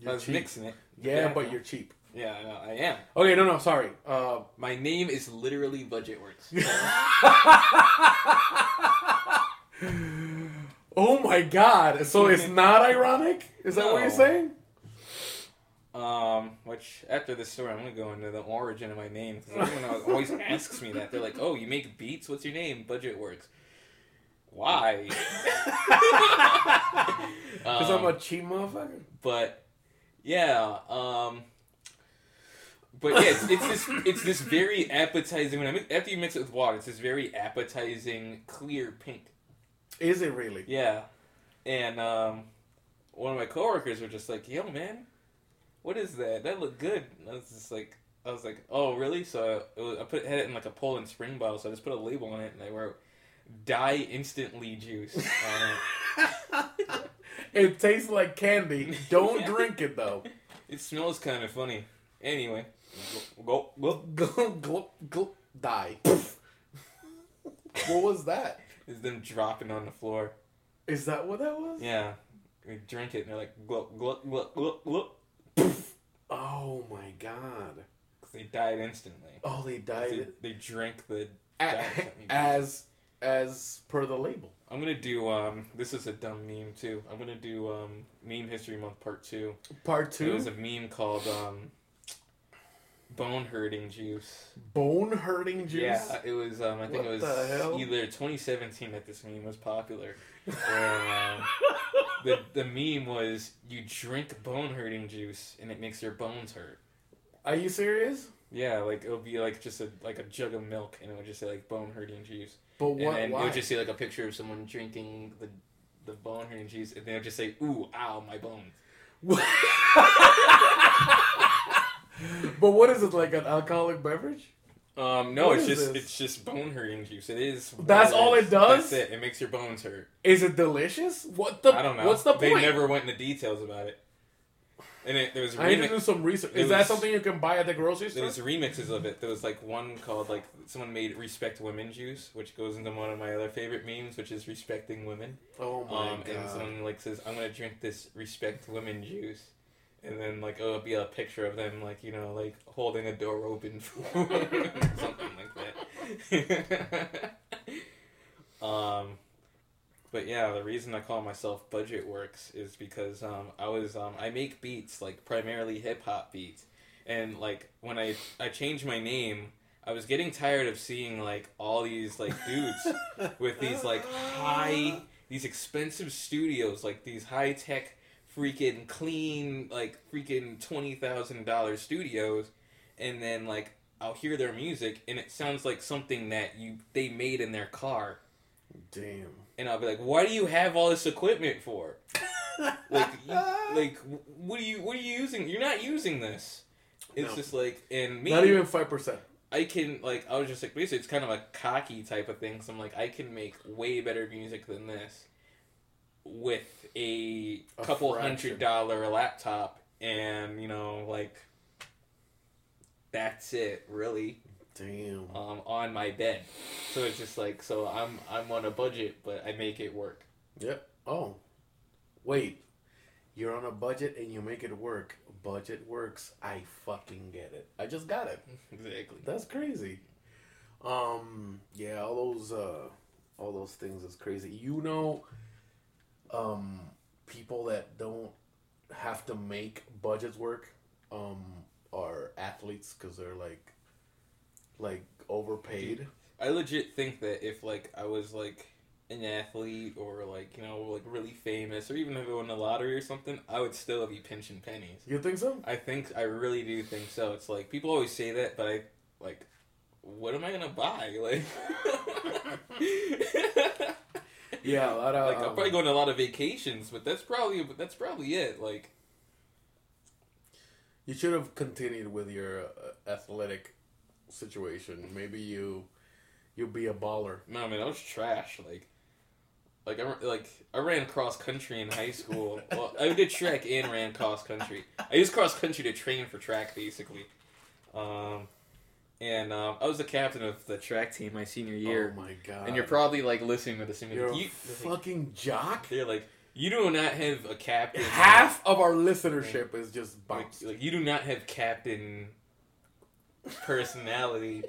I You're was cheap. mixing it. Yeah, but you're cheap. Yeah, I know. I am. Okay, no, no, sorry. Uh, My name is literally Budget Works. oh my god! So it's not ironic? Is that what you're saying? Um, which after this story, I'm gonna go into the origin of my name because everyone always asks me that. They're like, "Oh, you make beats? What's your name?" Budget Works. Why? Because I'm Um, a cheap motherfucker. but yeah, um, but yeah, it's, it's this it's this very appetizing. When I after you mix it with water, it's this very appetizing clear pink. Is it really? Yeah, and um, one of my coworkers were just like, "Yo, man, what is that? That looked good." And I was just like, "I was like, oh, really?" So I, it was, I put had it in like a Poland Spring bottle, so I just put a label on it, and I wrote "Die instantly juice" on it. Tastes like candy. Don't drink it though. It smells kind of funny. Anyway, go go. go. Gulp, gulp, die. what was that? Is them dropping on the floor. Is that what that was? Yeah, they drink it, and they're like gluck gluck gluck gluck gluck. Oh my god. 'Cause they died instantly. Oh, they died. They, they drank the. As as per the label. I'm gonna do um. This is a dumb meme too. I'm gonna do um meme history month part two. Part There two. was a meme called um. Bone hurting juice. Bone hurting juice. Yeah, it was. Um, I think What it was the either 2017 that this meme was popular. And, um, the the meme was you drink bone hurting juice and it makes your bones hurt. Are you serious? Yeah, like it would be like just a like a jug of milk and it would just say like bone hurting juice. But And what? then why? it would just see like a picture of someone drinking the the bone hurting juice and they would just say, Ooh, ow, my bones. but what is it like an alcoholic beverage? Um, no, What it's just this? it's just bone hurting juice. It is That's all it does? That's it. It makes your bones hurt. Is it delicious? What the? I don't know. What's the They point? never went into details about it. And it, there was I need to remix, do some research. Is that something you can buy at the grocery there store? was remixes of it. There was like one called like someone made respect women juice, which goes into one of my other favorite memes, which is respecting women. oh my Um, and someone like says, "I'm gonna drink this respect women juice," and then like oh, it'll be a picture of them like you know like holding a door open for something like that. um, but yeah, the reason I call myself Budget Works is because um, I was um, I make beats like primarily hip hop beats, and like when I I changed my name. I was getting tired of seeing like all these like dudes with these like high these expensive studios, like these high tech, freaking clean, like freaking twenty thousand dollars studios, and then like I'll hear their music and it sounds like something that you they made in their car, Damn. and I'll be like, "Why do you have all this equipment for? Like, you, like what are you what are you using? You're not using this." It's No. just like and me Not even five percent. I can like I was just like basically it's kind of a cocky type of thing. So I'm like I can make way better music than this with a, A couple fraction. hundred dollar laptop and you know like that's it really Damn. um, on my bed. So it's just like so I'm I'm on a budget but I make it work. Yep. Oh, wait. You're on a budget and you make it work. Budget works. I fucking get it. I just got it. Exactly. That's crazy. Um. Yeah. All those. Uh. All those things is crazy. You know. Um. People that don't have to make budgets work. Um. Are athletes because they're like. Like overpaid. I legit think that if like I was like an athlete or like you know like really famous or even if I won the lottery or something, I would still be pinching pennies. You think so? I think I really do think so. It's like people always say that, but I like, what am I gonna buy? Like, Yeah. A lot of. like I'm um, probably going to a lot of vacations, but that's probably that's probably it. Like, You should have continued with your uh, athletic situation. Maybe you you'll be a baller. no, man, I was trash. Like, like I like I ran cross country in high school. well, I did track and ran cross country. I used cross country to train for track, basically. Um, and um, I was the captain of the track team my senior year. Oh my god! and you're probably like listening to this and you're you, a fucking jock. they're like, you do not have a captain. Half of our listenership is just like, like you do not have captain personality.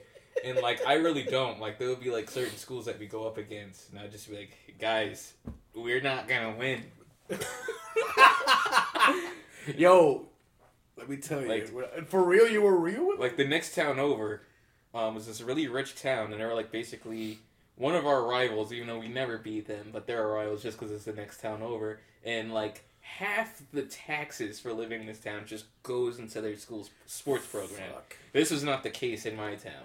And like I really don't. Like there would be like certain schools that we go up against, and I'd just be like, guys, we're not gonna win. Yo, Let me tell Like- you, for real, you were real with like the next town over um, was this really rich town, and they were like basically one of our rivals, even though we never beat them, but they're our rivals just because it's the next town over, and like half the taxes for living in this town just goes into their school's sports program. Fuck. This was not the case in my town.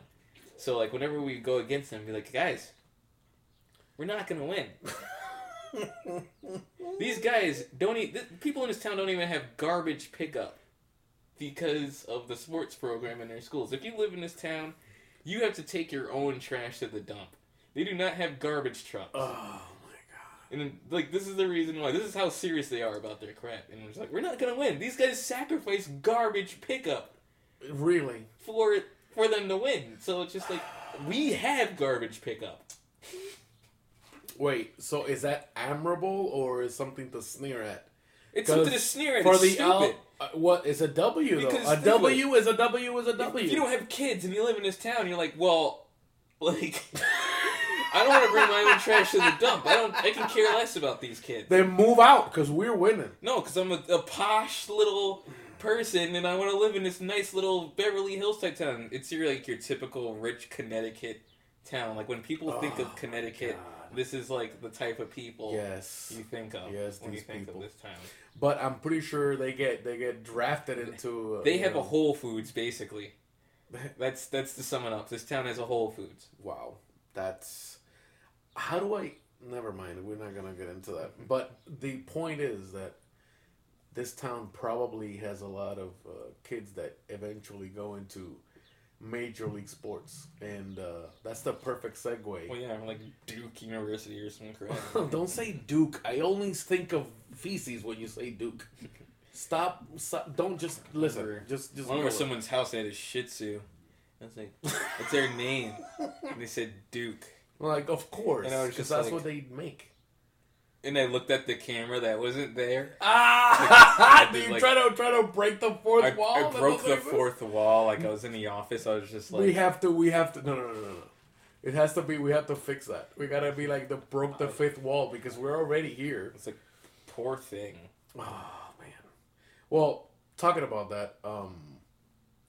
So like whenever we go against them, be like, guys, we're not gonna win. These guys don't. E- th- people in this town don't even have garbage pickup because of the sports program in their schools. If you live in this town, you have to take your own trash to the dump. They do not have garbage trucks. oh. And then, like this is the reason why. This is how serious they are about their crap. And it's like we're not gonna win. These guys sacrifice garbage pickup Really? for for them to win. So it's just like we have garbage pickup. Wait, so is that admirable or is something to sneer at? It's something to sneer at. For it's the stupid. L, uh, what is a W though? Because A W is a W is a W. If you don't have kids and you live in this town, you're like, well, like, I don't want to bring my own trash to the dump. I don't. I can care less about these kids. then move out because we're winning. No, because I'm a, a posh little person and I want to live in this nice little Beverly Hills type town. It's your like your typical rich Connecticut town. Like when people think Oh, of Connecticut, God. this is like the type of people Yes. you think of Yes, when you think people. of this town. But I'm pretty sure they get they get drafted into. Uh, They have a Whole Foods basically. That's that's to sum it up. This town has a Whole Foods. Wow, that's how do I? Never mind. We're not gonna get into that. But the point is that this town probably has a lot of uh, kids that eventually go into major league sports, and uh, that's the perfect segue. Well, yeah, like Duke University or some crap. Don't say Duke. I only think of feces when you say Duke. Stop. stop don't just listen. Or Just just. One go someone's house they had a Shih Tzu. Was like, "What's their name?" And they said Duke. Like of course, And I was because that's like- what they make. And I looked at the camera that wasn't there. Ah! Do Like- you try to try to break the fourth I, wall? I broke the fourth wall. Like I was in the office. I was just like, we have to. We have to. No, no, no, no, no. It has to be. We have to fix that. We gotta be like the broke the fifth wall because we're already here. it's like, poor thing. Oh man. Well, talking about that, um,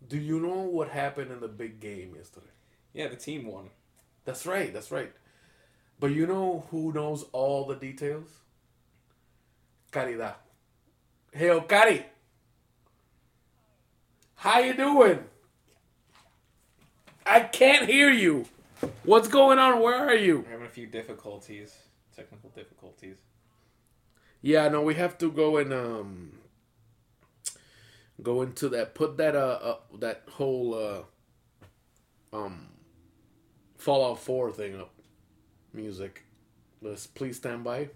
do you know what happened in the big game yesterday? Yeah, the team won. That's right. That's right. But you know who knows all the details? Caridad. Hey, Cari. How you doing? I can't hear you. What's going on? Where are you? We're having a few difficulties, technical difficulties. Yeah, no, we have to go and um go into that put that uh, uh that whole uh um Fallout 4 thing up. Music. Let's please stand by.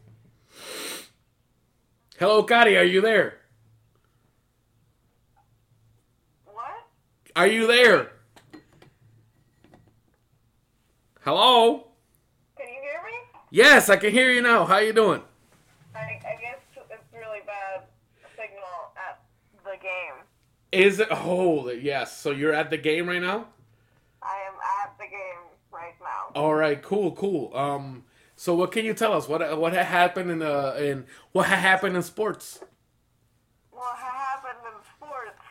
Hello, Kari, are you there? What? Are you there? Hello? Can you hear me? Yes, I can hear you now. How you doing? I, I guess it's really bad signal at the game. Is it Oh, yes. So you're at the game right now? I am at the game right now. All right, cool, cool. Um, so what can you tell us? What what happened in uh in what happened in sports? What ha- happened in sports?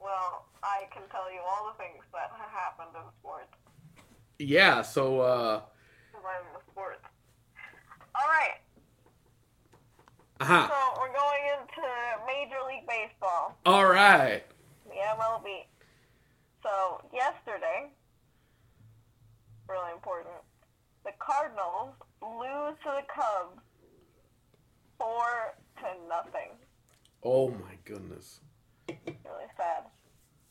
Well, I can tell you all the things that ha- happened in sports. Yeah, so uh, sports. All right. uh-huh. So we're going into Major League Baseball, All right. the MLB. So yesterday, really important, the Cardinals lose to the Cubs four to nothing. Oh my goodness. Really sad.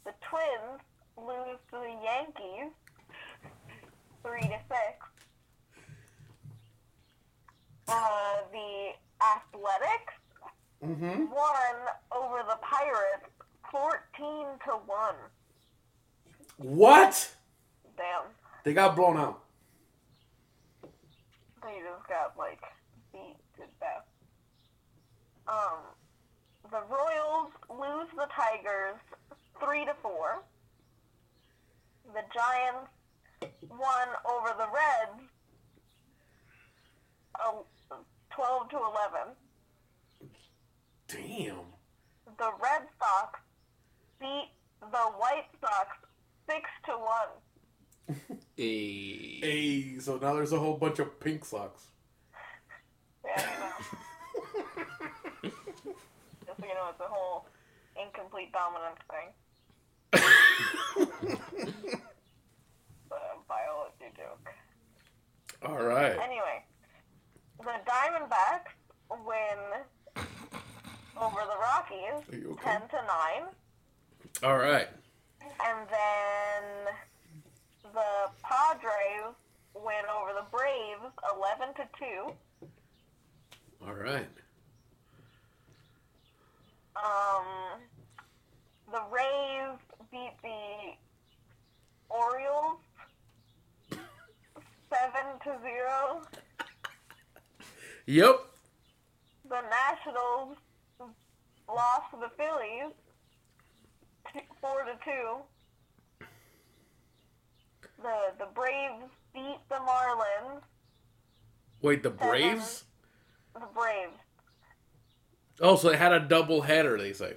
The Twins lose to the Yankees three to six. Uh, the Athletics Mm-hmm. won over the Pirates fourteen to one. What? Damn, They got blown out. they just got like beat to death. Um, the Royals lose the Tigers three to four. The Giants won over the Reds uh, twelve to eleven. Damn. The Red Sox beat the White Sox six to one. A. Hey, so now there's a whole bunch of pink socks. Yeah, you know. Just so you know, it's a whole incomplete dominance thing. The biology joke. All right. Anyway, the Diamondbacks win over the Rockies Are you okay? ten to nine, All right. and then the Padres win over the Braves eleven to two. All right. Um, the Rays beat the Orioles seven to zero. Yep. The Nationals lost to the Phillies four to two. The the Braves beat the Marlins. Wait, the Braves? The Braves. Oh, so they had a double header, they say.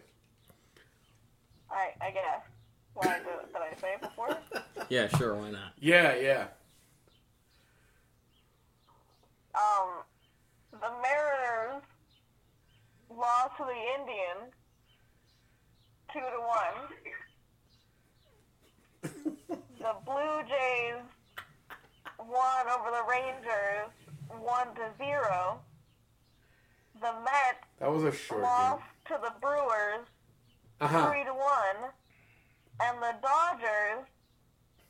I I guess. Why did, did I say it before? Yeah, sure, why not? Yeah, yeah. Um, the Mariners lost to the Indians two to one. the Blue Jays won over the Rangers one to zero. The Mets That was a short game. lost to the Brewers Uh huh. three to one, and the Dodgers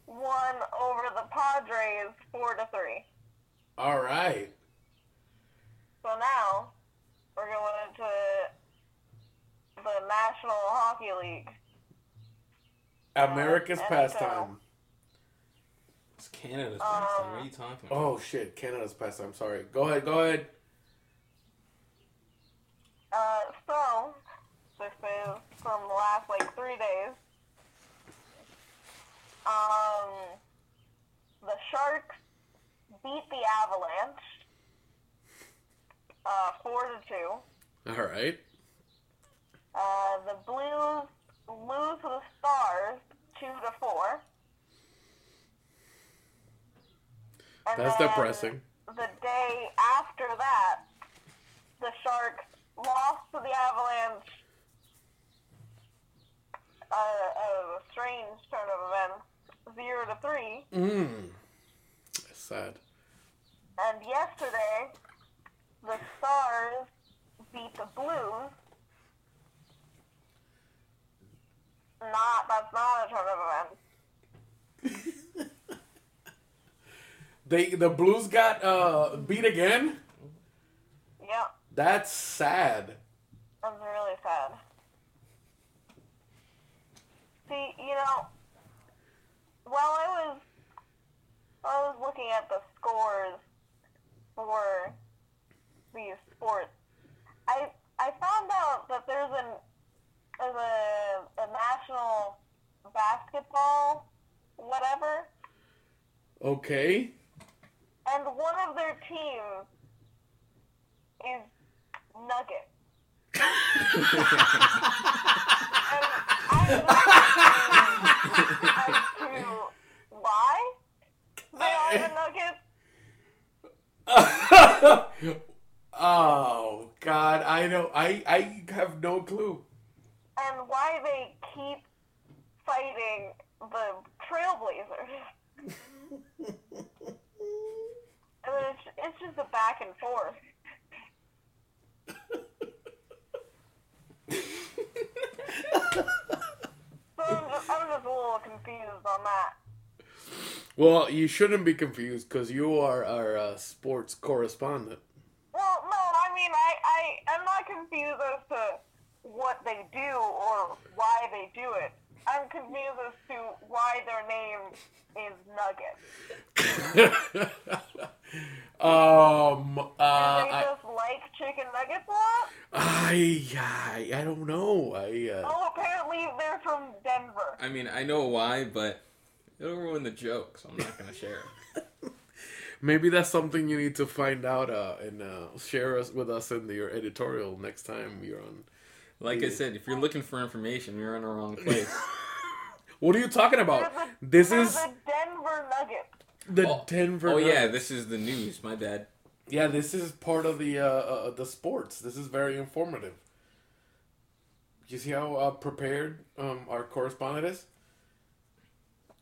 won over the Padres four to three. All right. So now we're going into the National Hockey League. America's pastime. It's Canada's pastime. What are you talking about? Oh shit, Canada's pastime. Sorry. Go ahead. Go ahead. Uh, so this is from the last like three days. Um, the Sharks beat the Avalanche uh, four to two. All right. Uh, the Blues lose to the Stars two to four. And That's depressing. The day after that, the Sharks lost to the Avalanche. Uh, a strange turn of events, zero to three. Mmm. That's sad. And yesterday, the Stars beat the Blues. Not that's not a turn of They the Blues got uh beat again. Yep, That's sad. that's really sad. See, you know, while I was I was looking at the scores for these sports, I I found out that there's an there's a, a national basketball whatever, Okay. And one of their teams is Nugget. And I'm wondering as to why they are the Nuggets. oh God, I know. I I have no clue. and why they keep fighting the Trailblazers. It's, it's just a back and forth. So I'm just, I'm just a little confused on that. Well, you shouldn't be confused because you are our uh, sports correspondent. Well, no, I mean, I, I, I'm not confused as to what they do or why they do it. I'm confused as to why their name is Nugget. um. Uh. Do they I. just like chicken nuggets a lot? I. I. I don't know. I. Uh, Oh, apparently they're from Denver. I mean, I know why, but it'll ruin the joke, so I'm not gonna share it. maybe that's something you need to find out uh, and uh, share us with us in your editorial next time you're on. Like I said, if you're looking for information, you're in the wrong place. What are you talking about? the, This they're is the Denver Nuggets. the Oh, Denver. Oh yeah, Nuggets. this is the news. My bad. yeah. This is part of the uh, uh, the sports. This is very informative. You see how uh, prepared um, our correspondent is?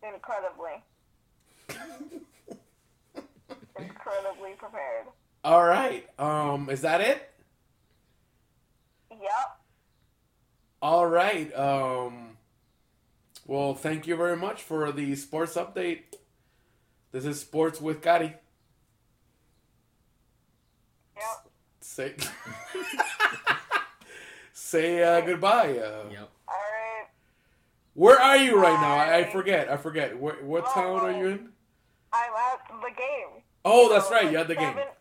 Incredibly. Incredibly prepared. All right. Um, is that it? Yep. All right. Um, well, thank you very much for the sports update. This is Sports with Gotti. Yep. Say, say uh, goodbye. Uh, Yep. Alright. Where are you right now? I, I forget. I forget. Where, what town are you in? I'm at the game. Oh, that's So, right. the You had the game. seven-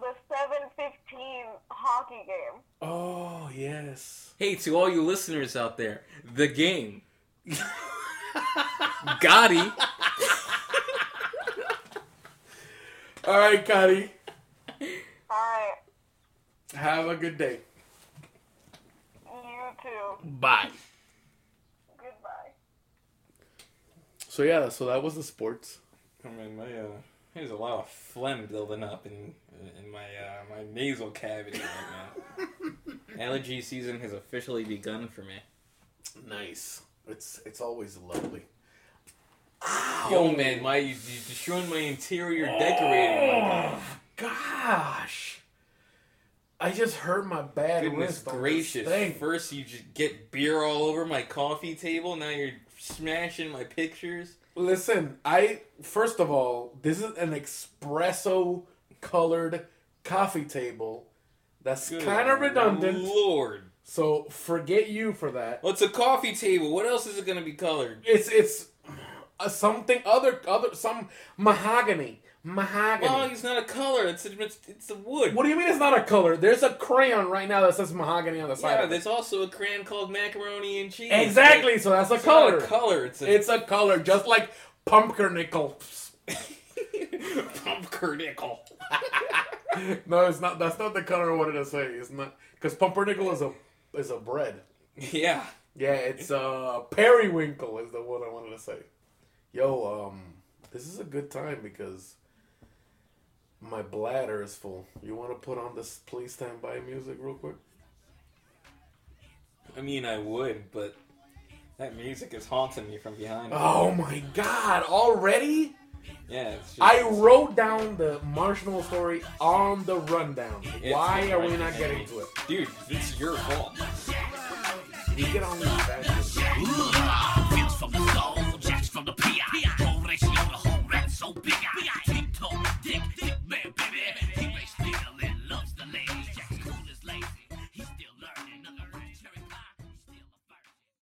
The 715 hockey game. Oh, yes. Hey, to all you listeners out there, the game. Gotti. All right, Gotti. Alright. Have a good day. You too. Bye. Goodbye. So yeah, so that was the sports. I mean, my uh, there's a lot of phlegm building up in in my uh, my nasal cavity right now. Allergy season has officially begun for me. Nice. It's it's always lovely. Yo, man, my you, you destroying my interior decorating. Oh, gosh. I just hurt my bad Goodness gracious! First, you just get beer all over my coffee table. Now you're smashing my pictures. Listen, I first of all, this is an espresso colored coffee table. That's kind of redundant. Lord, So forget you for that. well, it's a coffee table. What else is it gonna be colored? It's it's uh, something other other some mahogany mahogany. Well, it's not a color. It's a, it's, it's a wood. what do you mean it's not a color? There's a crayon right now that says mahogany on the side. Yeah, there's also a crayon called macaroni and cheese. Exactly. So that's a color. a color. It's a It's a color, just like pumpernickel. pumpernickel. no, it's not. That's not the color I wanted to say. It's not because pumpernickel is a is a bread. Yeah. Yeah, it's uh periwinkle is the one I wanted to say. Yo, um, this is a good time because my bladder is full. You want to put on this "Please Stand By" music real quick? I mean, I would, but that music is haunting me from behind. Oh my God! Already? Yeah, it's just, I wrote down the marshmallow story on the rundown. Why are we not getting to it? dude, it's your fault. You get on these.